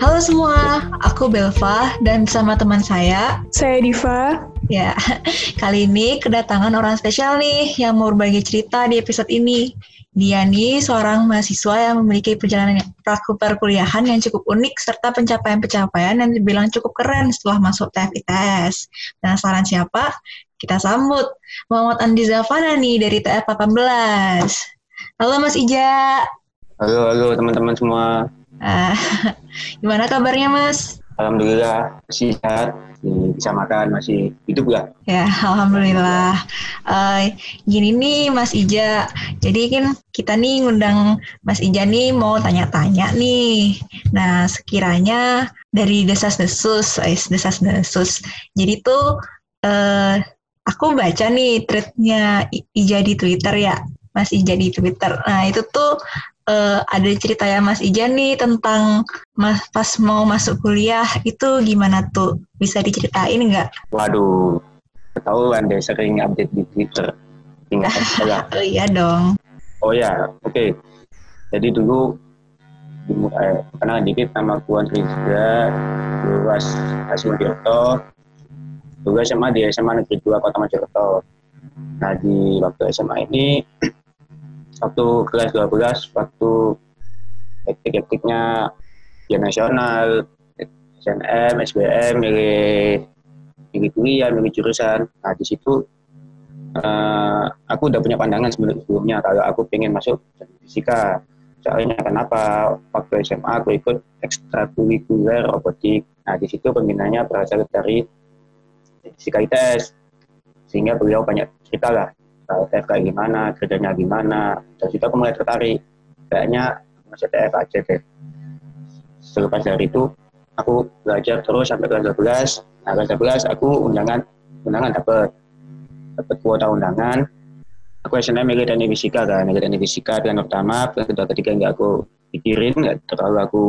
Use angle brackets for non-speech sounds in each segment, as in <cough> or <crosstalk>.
Halo semua, aku Belva dan bersama teman saya. Saya Diva. Ya, kali ini kedatangan orang spesial nih yang mau berbagi cerita di episode ini. Dia nih seorang mahasiswa yang memiliki perjalanan perkuliahan yang cukup unik serta pencapaian-pencapaian yang dibilang cukup keren setelah masuk TFITS. Penasaran siapa? Kita sambut Muhammad Andi Zafana nih dari TF 18. Halo Mas Ija. Halo, halo teman-teman semua. Uh, <laughs> gimana kabarnya Mas? Alhamdulillah masih sehat, bisa makan, masih hidup ya? Ya, alhamdulillah. Uh, gini nih Mas Ija, jadi kan kita nih ngundang Mas Ija nih mau tanya-tanya nih. Nah, sekiranya dari desas-desus, eh, desas-desus. Jadi tuh uh, aku baca nih threadnya Ija di Twitter ya, Mas Ija di Twitter. Nah, itu tuh uh, ada cerita ya Mas Ijan nih tentang mas pas mau masuk kuliah itu gimana tuh? Bisa diceritain nggak? Waduh, ketahuan deh sering update di Twitter. Ingatan <laughs> saya. oh iya dong. Oh ya, oke. Okay. Jadi dulu eh, karena dikit nama Kuan Rizga, luas Tirto, dulu SMA di SMA Negeri 2 Kota Mojokerto. Nah di waktu SMA ini <clears throat> waktu kelas 12 waktu etik-etiknya ya nasional SNM, SBM, milih milih kuliah, milih jurusan. Nah di situ uh, aku udah punya pandangan sebelumnya kalau aku pengen masuk fisika. Soalnya kenapa waktu SMA aku ikut ekstrakurikuler robotik. Nah di situ pembinanya berasal dari fisika ITS sehingga beliau banyak cerita lah TF kayak gimana, kerjanya gimana. Dan situ aku mulai tertarik. Kayaknya masih TF aja deh. Selepas dari itu, aku belajar terus sampai kelas 12. Nah, kelas 12 aku undangan, undangan dapat. Dapat kuota undangan. Aku SNM milih teknik fisika kan, milih teknik fisika pilihan pertama, pilihan kedua ketiga nggak aku pikirin, nggak terlalu aku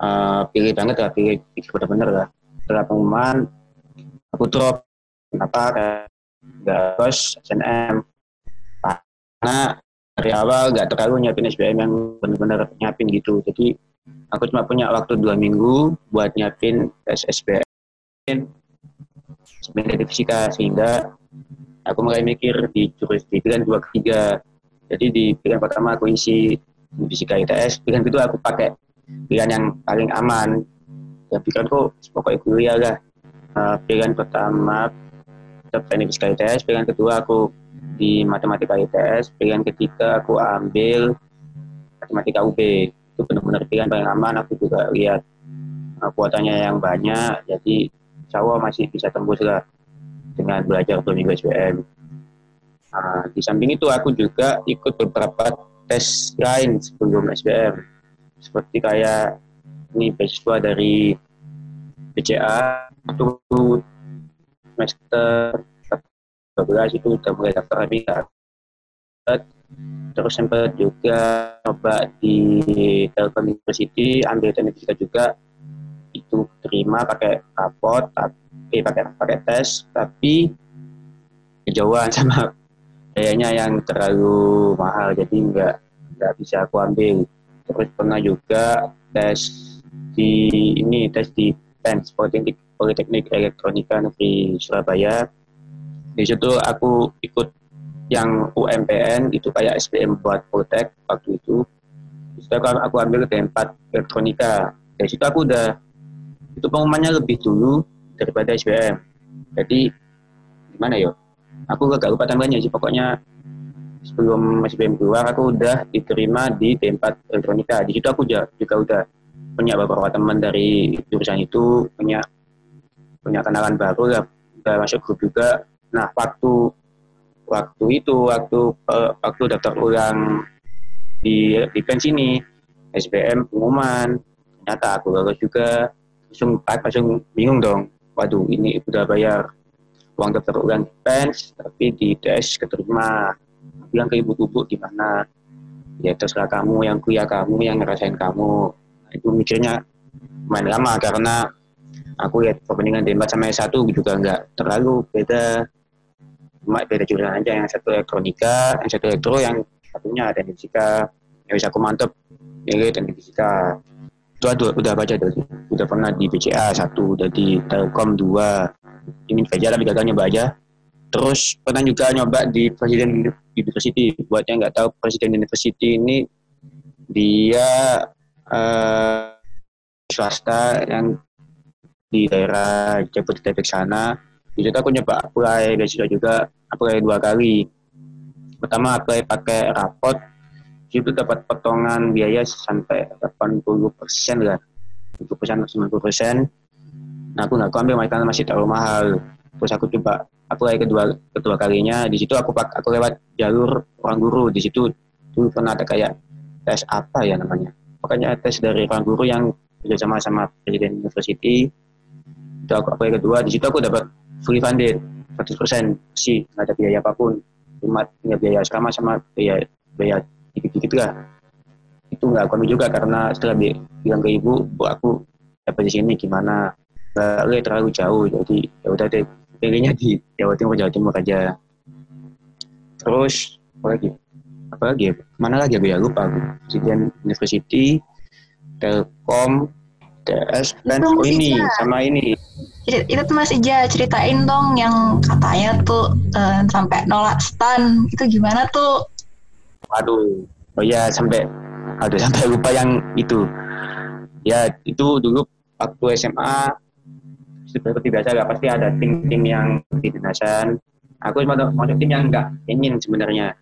uh, pilih banget lah, pilih, pilih bener-bener lah. Setelah pengumuman, aku drop. Kenapa? Bos SNM karena dari awal nggak terlalu nyiapin SBM yang benar-benar nyiapin gitu. Jadi aku cuma punya waktu dua minggu buat nyiapin tes SBM sebenarnya fisika sehingga aku mulai mikir di jurus di pilihan dua ketiga jadi di pilihan pertama aku isi fisika ITS pilihan kedua aku pakai pilihan yang paling aman. Ya pikiranku pokoknya kuliah lah. Uh, pilihan pertama teknik fisika ITS, pilihan kedua aku di matematika ITS, pilihan ketiga aku ambil matematika UB. Itu benar-benar pilihan paling aman, aku juga lihat kuotanya yang banyak, jadi Allah masih bisa tembus lah dengan belajar dua minggu SBM. Nah, di samping itu aku juga ikut beberapa tes lain sebelum SBM, seperti kayak ini beasiswa dari BCA, itu semester 12 itu udah mulai daftar habitat. Terus sempat juga coba di Telkom University ambil teknik fisika juga. Itu terima pakai rapot tapi pakai pakai tes tapi kejauhan <laughs> sama kayaknya yang terlalu mahal jadi nggak nggak bisa aku ambil. Terus pernah juga tes di ini tes di PENS Politeknik Politeknik Elektronika Negeri Surabaya. Di situ aku ikut yang UMPN itu kayak SPM buat Poltek waktu itu. Situ aku ambil ke 4 Elektronika. Dari situ aku udah itu pengumumannya lebih dulu daripada SPM. Jadi gimana yo? Aku gak lupa tanggalnya sih pokoknya sebelum SPM keluar aku udah diterima di T4 Elektronika. Di situ aku juga, juga udah punya beberapa teman dari jurusan itu, punya punya kenalan baru ya udah masuk grup juga. Nah waktu waktu itu waktu uh, waktu daftar ulang di event sini SBM pengumuman ternyata aku gagal juga. Langsung langsung bingung dong waduh ini udah bayar uang daftar ulang defense tapi di tes keterima. Bilang ke ibu-ibu gimana ya terserah kamu yang kuliah kamu yang ngerasain kamu. Nah, itu mikirnya main lama karena aku lihat perbandingan D4 sama S1 juga nggak terlalu beda. Cuma beda jurusan aja yang satu elektronika yang satu elektro yang satunya ada fisika. Yang bisa aku mantep milih teknik fisika. Itu ada udah baca tuh udah pernah di BCA satu udah di Telkom dua. Ini aja tapi gagal nyoba aja. Terus pernah juga nyoba di Presiden University. Buat yang nggak tahu Presiden University ini dia uh, swasta yang di daerah Jabodetabek sana. Di situ aku nyoba apply beasiswa juga apply dua kali. Pertama apply pakai rapot. Itu dapat potongan biaya sampai 80 persen lah. 70 persen 90 persen. Nah aku nggak ambil karena masih terlalu mahal. Terus aku coba lagi kedua kedua kalinya. Di situ aku pak aku lewat jalur orang guru. Di situ dulu pernah ada kayak tes apa ya namanya? Pokoknya tes dari orang guru yang bekerjasama sama presiden university itu aku aku kedua di situ aku dapat fully funded 100% sih nggak ada biaya apa pun. Cuma tinggal biaya asrama sama biaya biaya dikit-dikit lah. Itu nggak aku juga karena setelah bilang ke ibu bu aku dapat di sini gimana? Nggak terlalu jauh jadi ya udah deh pilihnya di Jawa Timur Jawa Timur aja. Terus apa lagi? Apa lagi ya? mana lagi aku ya lupa aku. Presiden University Telkom Dan ini sama ini. Itu tuh Mas Ija ceritain dong yang katanya tuh uh, sampai nolak stan itu gimana tuh? Aduh. Oh ya sampai aduh <laughs> sampai lupa yang itu. Ya itu dulu waktu SMA seperti biasa gak pasti ada tim-tim yang di dinasan. Aku cuma masuk tim yang nggak ingin sebenarnya.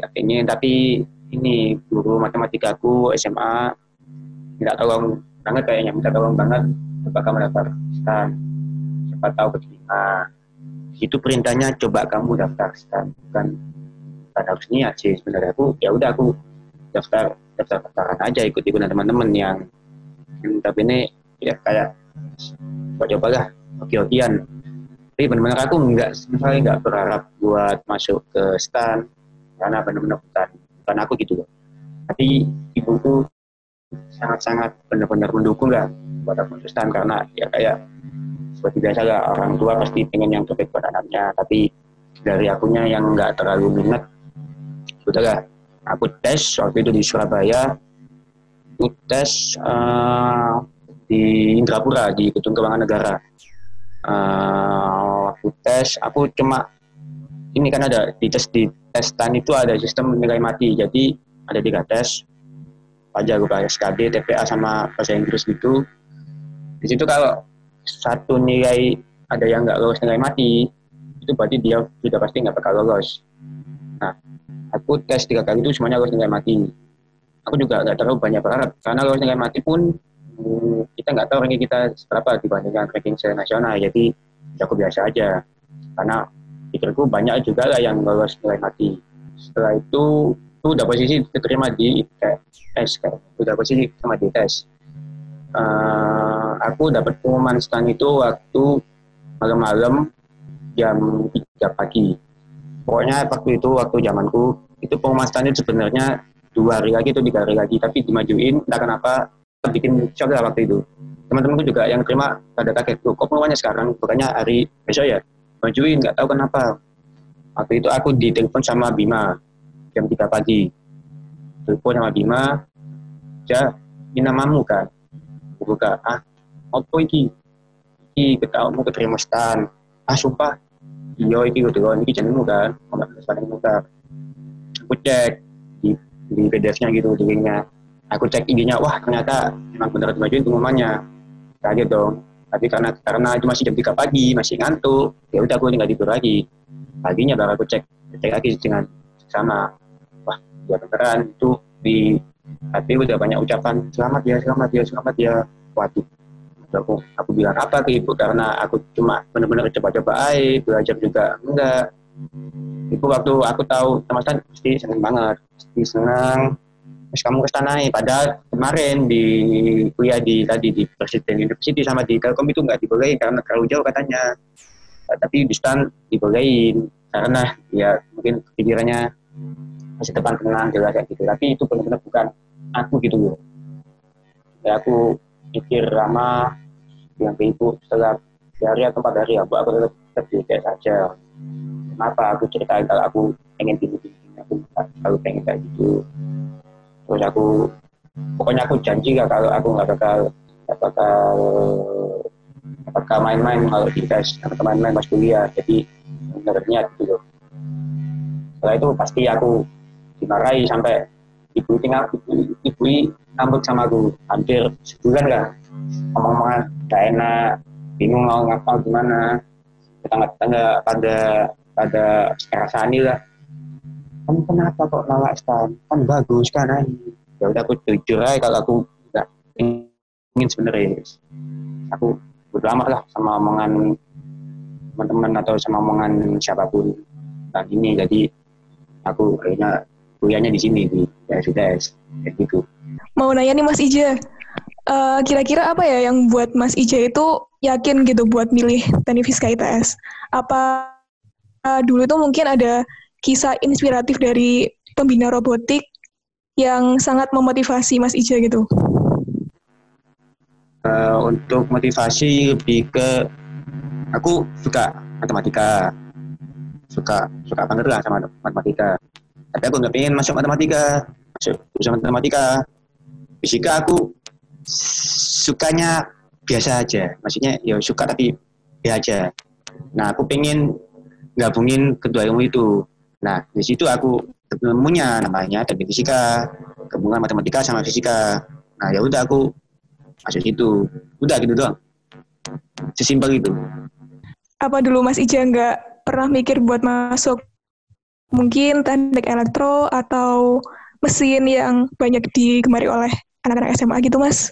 Nggak ingin tapi ini guru matematika aku SMA nggak tolong banget kayaknya minta tolong banget apakah mendaftar stan siapa tahu keterima. Itu perintahnya coba kamu daftar stan bukan pada harus niat sih. Sebenarnya aku ya udah aku daftar daftar daftaran aja ikut ikutan teman-teman yang, yang tapi ini ya kayak coba-coba lah oke-okean tapi benar-benar aku nggak sekali nggak berharap buat masuk ke stan karena benar-benar bukan bukan aku gitu loh. Tapi ibuku sangat-sangat benar-benar mendukung lah aku masuk stan karena ya kayak seperti biasa lah orang tua pasti pengen yang terbaik buat anaknya. Tapi dari akunya yang nggak terlalu minat udahlah aku tes waktu itu di Surabaya aku tes uh, di Indrapura di Gedung Keuangan Negara. Uh, waktu tes aku cuma ini kan ada di tes di testan itu ada sistem nilai mati. Jadi ada tiga tes pajak gue SKD, TPA sama bahasa Inggris gitu. Di situ kalau satu nilai ada yang nggak lolos nilai mati itu berarti dia sudah pasti nggak bakal lolos. Nah aku tes tiga kali itu semuanya harus nilai mati. Aku juga nggak terlalu banyak berharap karena harus nilai mati pun hmm, kita nggak tahu ranking kita seberapa dibandingkan ranking nasional jadi ya aku biasa aja. Karena pikirku banyak juga lah yang lolos nilai mati. Setelah itu udah posisi diterima di tes kan udah posisi sama di tes uh, aku dapat pengumuman stand itu waktu malam-malam jam 3 pagi. Pokoknya waktu itu waktu zamanku itu pengumuman itu sebenarnya dua hari lagi atau tiga hari lagi. Tapi dimajuin entah kenapa bikin shock lah waktu itu. Teman-temanku juga yang terima pada kaget tuh kok pengumumannya sekarang? Bukannya hari besok ya? Majuin nggak tahu kenapa. Waktu itu aku ditelepon sama Bima jam 3 pagi. Telepon sama Bima ya ini namamu kan? Buka ah apa iki? Iki ketahumu keterima stan ah sumpah? Iya gue tuh ini jenengmu kan? Nggak bisa muka aku cek di di PDF-nya gitu di linknya aku cek ig wah ternyata memang benar dimajuin pengumumannya kaget dong. Tapi karena karena itu masih jam 3 pagi masih ngantuk ya udah aku nggak tidur lagi. Paginya baru aku cek cek lagi dengan sama beneran. Itu di hati udah banyak ucapan selamat ya selamat ya selamat ya. Waduh aku aku bilang apa ke ibu? Karena aku cuma benar-benar coba-coba aja belajar juga. Enggak. Itu waktu aku tahu sama Stan pasti seneng banget. Pasti senang terus kamu ke sana padahal kemarin di kuliah di tadi di Presiden University sama di Telkom itu nggak dibolehin karena terlalu jauh katanya. Tapi di Stan dibolehin. Karena ya mungkin pikirannya masih depan tenang jelas kayak gitu. Tapi itu benar-benar bukan aku gitu loh ya aku pikir lama yang ke ibu setelah hari atau empat hari aku aku tetap terbiasa saja. Kenapa aku ceritain kalau aku pengen gini aku kalau pengen kayak gitu. Terus aku pokoknya aku janji gak kalau aku nggak bakal nggak bakal bakal main-main kalau di tes main-main pas kuliah. Jadi sebenarnya gitu loh. Setelah itu pasti aku dimarahi sampai ibu tinggal ibu, ibu ngambek sama aku. Hampir sebulan kan ngomong-ngomongan gak enak. Bingung mau ngapa gimana? Tetangga-tetangga pada pada ngerasani lah. Kamu kenapa kok nolak stan? Kan bagus kan ya udah aku jujur aja kalau aku nggak ingin sebenarnya. Aku bodo amat lah sama omongan teman-teman atau sama omongan siapa pun. Nah ini jadi aku akhirnya kuliahnya di sini di YSUDS kayak gitu. Mau nanya nih Mas Ija uh, kira-kira apa ya yang buat Mas Ija itu yakin gitu buat milih teknik fisika ITS apa uh, dulu itu mungkin ada kisah inspiratif dari pembina robotik yang sangat memotivasi Mas Ija gitu? Uh, untuk motivasi lebih ke aku suka matematika, suka suka banget lah sama matematika. Tapi aku nggak pengen masuk matematika, masuk jurusan matematika. Fisika aku sukanya biasa aja, maksudnya ya suka tapi biasa aja. Nah aku pengen gabungin kedua ilmu itu. Nah di situ aku nemunya namanya teknik fisika, gabungan matematika sama fisika. Nah ya udah aku masuk situ udah gitu doang sesimpel itu apa dulu Mas Ija nggak pernah mikir buat masuk mungkin teknik elektro atau mesin yang banyak digemari oleh anak-anak SMA gitu Mas?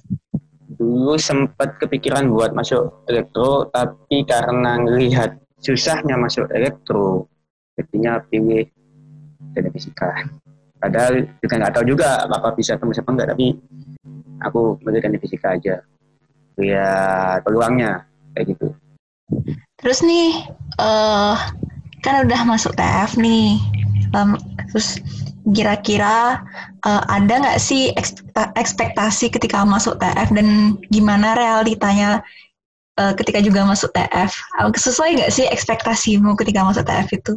Dulu sempat kepikiran buat masuk elektro tapi karena ngelihat susahnya masuk elektro jadinya pilih teknik fisika padahal juga nggak tahu juga apa bisa tembus apa enggak tapi aku berikan di fisika aja. Lihat peluangnya kayak gitu. Terus nih uh, kan udah masuk TF nih. Terus kira-kira uh, ada nggak sih ekspektasi ketika masuk TF dan gimana realitanya uh, ketika juga masuk TF sesuai nggak sih ekspektasimu ketika masuk TF itu?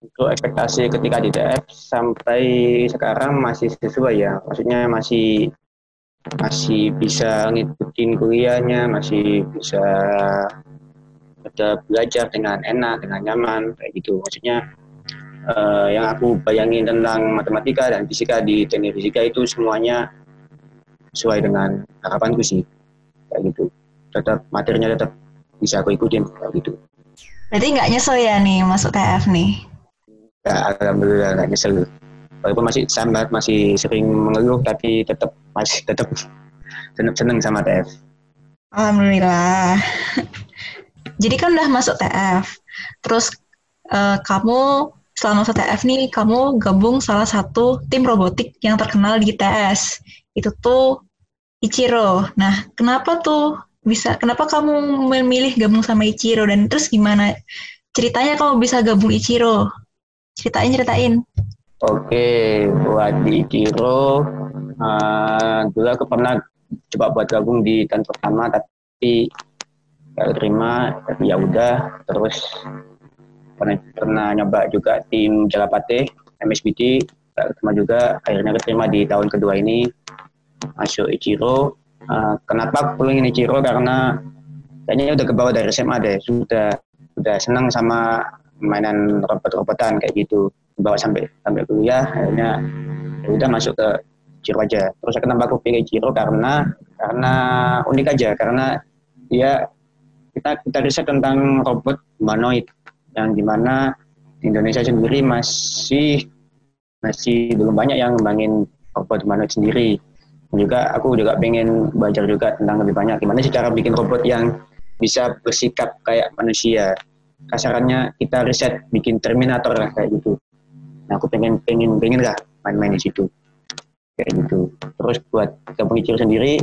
Untuk ekspektasi ketika di TF sampai sekarang masih sesuai ya. Maksudnya masih masih bisa ngikutin kuliahnya, masih bisa ada belajar dengan enak, dengan nyaman, kayak gitu. Maksudnya uh, yang aku bayangin tentang matematika dan fisika di teknik fisika itu semuanya sesuai dengan harapanku sih, kayak gitu. Tetap materinya tetap bisa aku ikutin, kayak gitu. Berarti nggak nyesel ya nih masuk TF nih? Ya, alhamdulillah nggak nyesel walaupun masih sambat masih sering mengeluh tapi tetap masih tetap <laughs> seneng seneng sama TF alhamdulillah jadi kan udah masuk TF terus uh, kamu selama masuk TF nih kamu gabung salah satu tim robotik yang terkenal di TS itu tuh Ichiro. Nah kenapa tuh bisa kenapa kamu memilih gabung sama Ichiro? Dan terus gimana ceritanya kamu bisa gabung Ichiro? Ceritain ceritain. Oke, buat di Kiro, uh, dulu aku pernah coba buat gabung di tahun pertama, tapi gak terima, ya udah. Terus pernah, pernah nyoba juga tim Jalapate, MSBT, gak terima juga. Akhirnya keterima di tahun kedua ini, masuk Ichiro. Uh, kenapa aku pengen Ichiro? Karena kayaknya udah kebawa dari SMA deh, sudah sudah senang sama mainan robot-robotan kayak gitu bawa sampai sampai kuliah akhirnya ya udah masuk ke Ciro aja terus kenapa aku pilih Ciro karena karena unik aja karena dia kita kita riset tentang robot humanoid yang di mana di Indonesia sendiri masih masih belum banyak yang ngembangin robot humanoid sendiri. Dan juga aku juga pengen belajar juga tentang lebih banyak gimana sih cara bikin robot yang bisa bersikap kayak manusia. Kasarannya kita riset bikin Terminator lah kayak gitu. Nah, aku pengen pengen pengen lah main-main di situ. Kayak gitu. Terus buat Icil sendiri,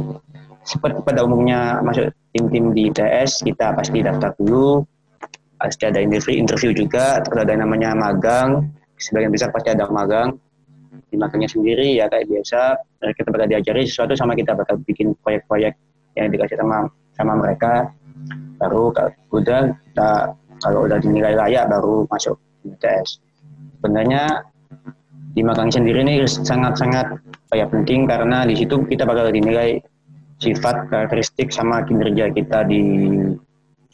seperti pada umumnya masuk tim-tim di ITS, kita pasti daftar dulu. Pasti ada interview, interview juga, terus ada namanya magang. Sebagian besar pasti ada magang. Di magangnya sendiri ya kayak biasa, kita bakal diajari sesuatu sama kita bakal bikin proyek-proyek yang dikasih sama sama mereka. Baru udah kita kalau udah dinilai layak baru masuk ITS sebenarnya di Magang sendiri ini sangat-sangat ya penting karena di situ kita bakal dinilai sifat karakteristik sama kinerja kita di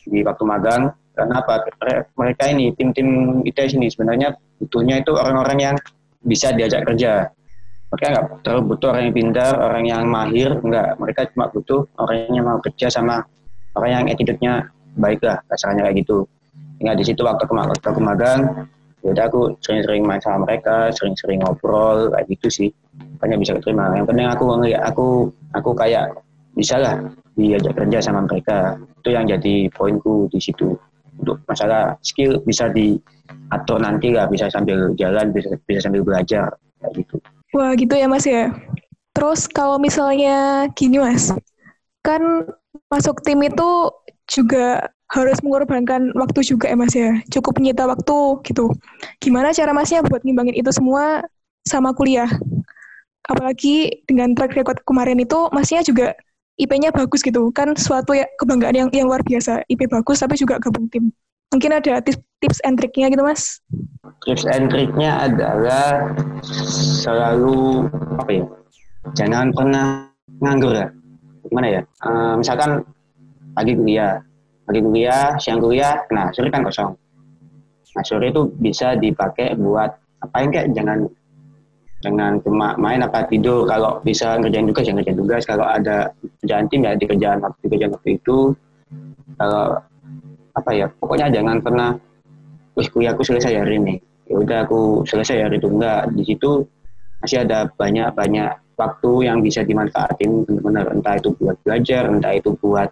di waktu magang. Karena apa? Mereka ini tim-tim ITS ini sebenarnya butuhnya itu orang-orang yang bisa diajak kerja. Mereka nggak terlalu butuh orang yang pintar orang yang mahir enggak mereka cuma butuh orang yang mau kerja sama orang yang attitude-nya baik lah kasarnya kayak gitu. Ingat di situ waktu waktu aku magang ya udah aku sering-sering main sama mereka sering-sering ngobrol kayak gitu sih. Makanya bisa keterima. Yang penting aku aku aku kayak bisa lah diajak kerja sama mereka. Itu yang jadi poinku di situ. Untuk masalah skill bisa diatur nanti lah. Bisa sambil jalan bisa bisa sambil belajar kayak gitu. Wah gitu ya mas ya? Terus kalau misalnya gini mas kan masuk tim itu juga harus mengorbankan waktu juga ya mas ya? Cukup menyita waktu gitu. Gimana cara masnya buat ngimbangin itu semua sama kuliah? Apalagi dengan track record kemarin itu masnya juga IP-nya bagus gitu. Kan suatu ya kebanggaan yang yang luar biasa. IP bagus tapi juga gabung tim. Mungkin ada tips tips and triknya gitu mas? Tips and triknya adalah selalu apa ya jangan pernah nganggur ya. Gimana ya? Uh, misalkan pagi kuliah. Pagi kuliah, siang kuliah, nah sore kan kosong. Nah sore itu bisa dipakai buat apa yang kayak jangan jangan cuma main apa tidur. Kalau bisa ngerjain tugas jangan ngerjain tugas. Kalau ada kerjaan tim ya dikerjaan waktu dikerjaan waktu itu. Kalau apa ya pokoknya jangan pernah wih kuliah aku selesai hari ini. Ya udah aku selesai hari itu. Enggak di situ masih ada banyak banyak waktu yang bisa dimanfaatin benar-benar. Entah itu buat belajar entah itu buat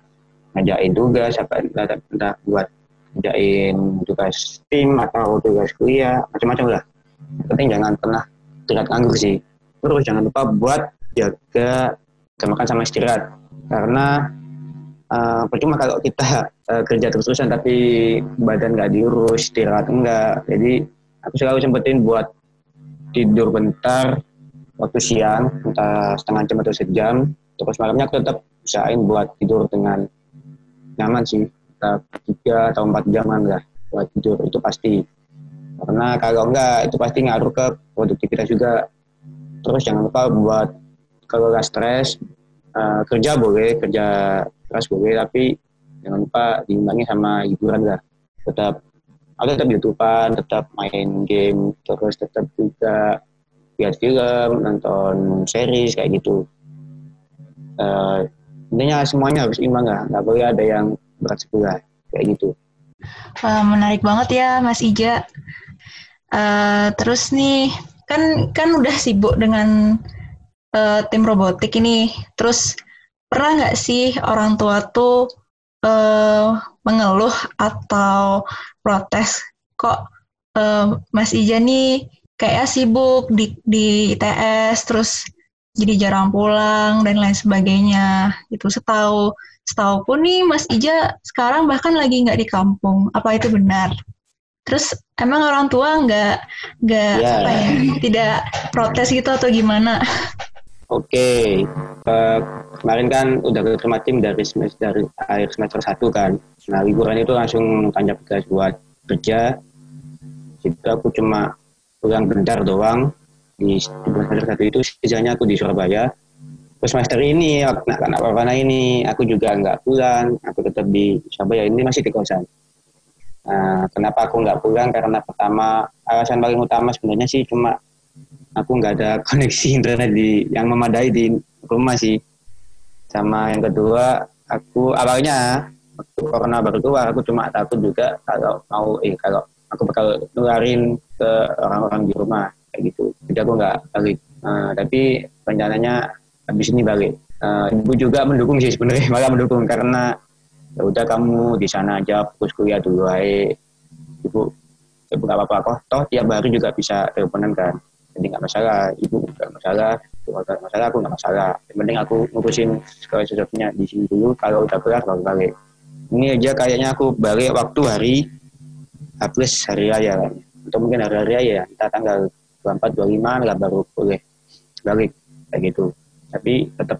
ngajain tugas apa entah, entah buat ngajain tugas tim atau tugas kuliah macam-macam lah. Penting jangan pernah tidak nganggur sih. Terus jangan lupa buat jaga makan sama istirahat. Karena uh, percuma kalau kita uh, kerja terus-terusan tapi badan nggak diurus istirahat enggak jadi aku selalu sempetin buat tidur bentar waktu siang entah setengah jam atau sejam. Terus malamnya aku tetap usahain buat tidur dengan nyaman sih. Tiga atau empat jaman lah buat tidur itu pasti karena kalau enggak itu pasti ngaruh ke produktivitas juga. Terus jangan lupa buat kalau nggak stres uh, kerja boleh kerja keras boleh tapi jangan lupa diimbangi sama hiburan lah. Tetap ada tetap youtubean tetap main game terus tetap juga lihat film nonton series kayak gitu. Uh, intinya semuanya harus imbang lah. Nggak boleh ada yang berat sebelah kayak gitu. Uh, menarik banget ya Mas Ija uh, terus nih kan kan udah sibuk dengan uh, tim robotik ini. Terus pernah nggak sih orang tua tuh uh, mengeluh atau protes? Kok uh, Mas Ija nih kayak sibuk di di ITS terus jadi jarang pulang dan lain sebagainya. Itu setahu setahu pun nih Mas Ija sekarang bahkan lagi nggak di kampung. Apa itu benar terus emang orang tua nggak nggak yeah. apa ya tidak protes gitu atau gimana Oke, okay. uh, kemarin kan udah keterima tim dari semester dari akhir semester satu kan. Nah liburan itu langsung tanjap gas buat kerja. Itu aku cuma pulang bentar doang di semester satu itu sisanya aku di Surabaya terus semester ini nak apa ini aku juga nggak pulang aku tetap di Surabaya ini masih di kosan nah, kenapa aku nggak pulang? Karena pertama alasan paling utama sebenarnya sih cuma aku nggak ada <laughs> koneksi internet di yang memadai di rumah sih. Sama yang kedua aku awalnya waktu corona baru keluar aku cuma takut juga kalau mau eh kalau aku bakal nularin ke orang-orang di rumah kayak gitu. Jadi aku nggak balik. Uh, tapi rencananya habis ini balik. Uh, ibu juga mendukung sih sebenarnya <laughs> malah mendukung karena ya udah kamu di sana aja fokus kuliah dulu aja ibu ibu nggak apa-apa kok. Toh tiap hari juga bisa teleponan kan. Jadi nggak masalah. Ibu nggak masalah nggak masalah aku nggak masalah. Yang penting aku ngurusin segala sesuatunya di sini dulu. Kalau udah kelar baru balik. Ini aja kayaknya aku balik waktu hari habis hari raya kan. Atau mungkin hari raya ya kita tanggal 24 25 nggak baru boleh balik kayak gitu. Tapi tetap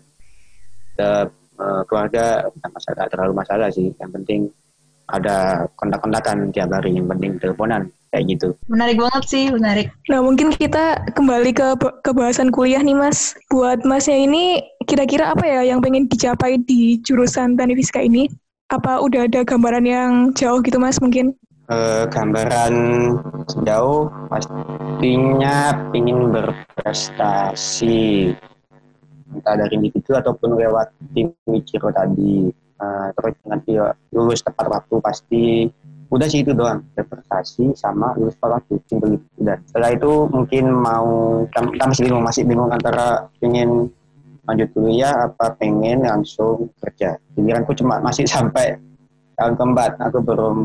tetap uh, keluarga tidak masalah terlalu masalah sih yang penting ada kontak-kontakan tiap hari yang penting teleponan kayak gitu. Menarik banget sih, menarik. Nah, mungkin kita kembali ke kebahasan kuliah nih, Mas. Buat Masnya ini, kira-kira apa ya yang pengen dicapai di jurusan Teknik Fisika ini? Apa udah ada gambaran yang jauh gitu, Mas, mungkin? Uh, gambaran sejauh pastinya ingin berprestasi entah dari individu ataupun lewat tim Michiro tadi. Uh, terus nanti lulus tepat waktu pasti. Udah sih itu doang berprestasi sama lulus tepat waktu simpel gitu udah setelah itu mungkin mau kita masih bingung masih bingung antara ingin lanjut kuliah apa pengen langsung kerja. Pikiranku cuma masih sampai tahun keempat aku belum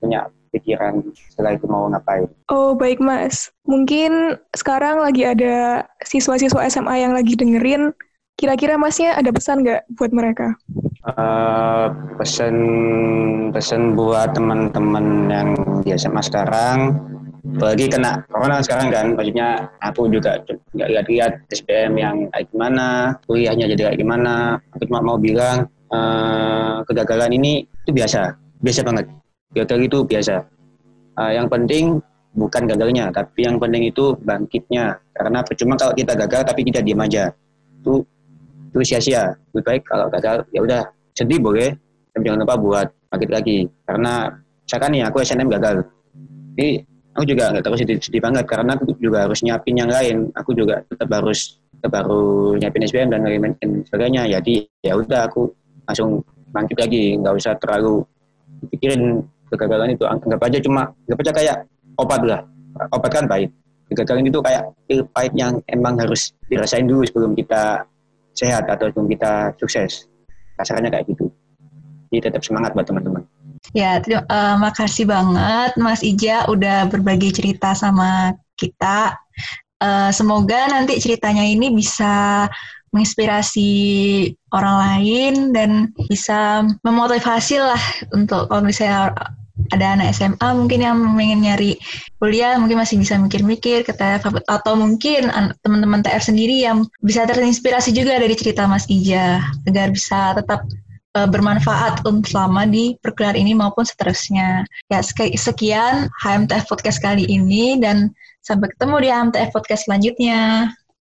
punya pikiran setelah itu mau ngapain. Oh baik mas, mungkin sekarang lagi ada siswa-siswa SMA yang lagi dengerin, kira-kira masnya ada pesan nggak buat mereka? Uh, pesan pesan buat teman-teman yang di SMA sekarang. Apalagi kena corona sekarang kan maksudnya aku juga nggak lihat-lihat SPM yang kayak gimana kuliahnya jadi kayak gimana. Aku cuma mau bilang uh, kegagalan ini itu biasa biasa banget gagal itu biasa. Uh, yang penting bukan gagalnya tapi yang penting itu bangkitnya. Karena percuma kalau kita gagal tapi kita diam aja. Itu itu sia-sia. Lebih baik kalau gagal ya udah. Sedih boleh tapi jangan lupa buat bangkit lagi. Karena misalkan nih aku SNM gagal. Ini aku juga nggak terus sedih, sedih banget. Karena aku juga harus nyiapin yang lain. Aku juga tetap harus tetap nyiapin SPM dan lain sebagainya. Jadi ya udah aku langsung bangkit lagi. Nggak usah terlalu pikirin kegagalan itu anggap aja cuma anggap aja kayak obat lah. Obat kan pahit. Kegagalan itu kayak pil pahit yang emang harus dirasain dulu sebelum kita sehat atau sebelum kita sukses. Kasarnya kayak gitu. Jadi tetap semangat buat teman-teman. Ya terima uh, makasih banget Mas Ija udah berbagi cerita sama kita. Uh, semoga nanti ceritanya ini bisa menginspirasi orang lain dan bisa memotivasi lah untuk kalau misalnya ada anak SMA mungkin yang pengen nyari kuliah mungkin masih bisa mikir-mikir ke TF atau mungkin teman-teman TF sendiri yang bisa terinspirasi juga dari cerita Mas Ija agar bisa tetap uh, bermanfaat untuk selama di perkuliahan ini maupun seterusnya. Ya sekian HMTF podcast kali ini dan sampai ketemu di HMTF podcast selanjutnya.